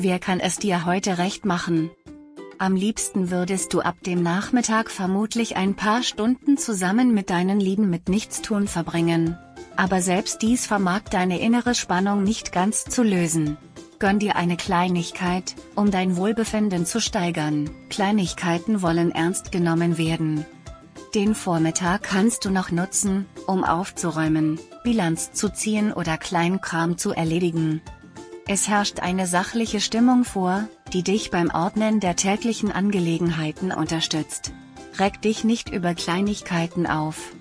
Wer kann es dir heute recht machen? Am liebsten würdest du ab dem Nachmittag vermutlich ein paar Stunden zusammen mit deinen Lieben mit Nichtstun verbringen. Aber selbst dies vermag deine innere Spannung nicht ganz zu lösen. Gönn dir eine Kleinigkeit, um dein Wohlbefinden zu steigern. Kleinigkeiten wollen ernst genommen werden. Den Vormittag kannst du noch nutzen, um aufzuräumen, Bilanz zu ziehen oder Kleinkram zu erledigen. Es herrscht eine sachliche Stimmung vor, die dich beim Ordnen der täglichen Angelegenheiten unterstützt. Reck dich nicht über Kleinigkeiten auf.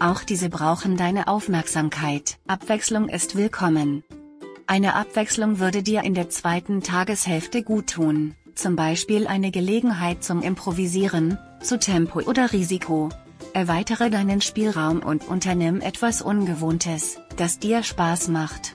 Auch diese brauchen deine Aufmerksamkeit. Abwechslung ist willkommen. Eine Abwechslung würde dir in der zweiten Tageshälfte guttun, zum Beispiel eine Gelegenheit zum Improvisieren, zu Tempo oder Risiko. Erweitere deinen Spielraum und unternimm etwas Ungewohntes, das dir Spaß macht.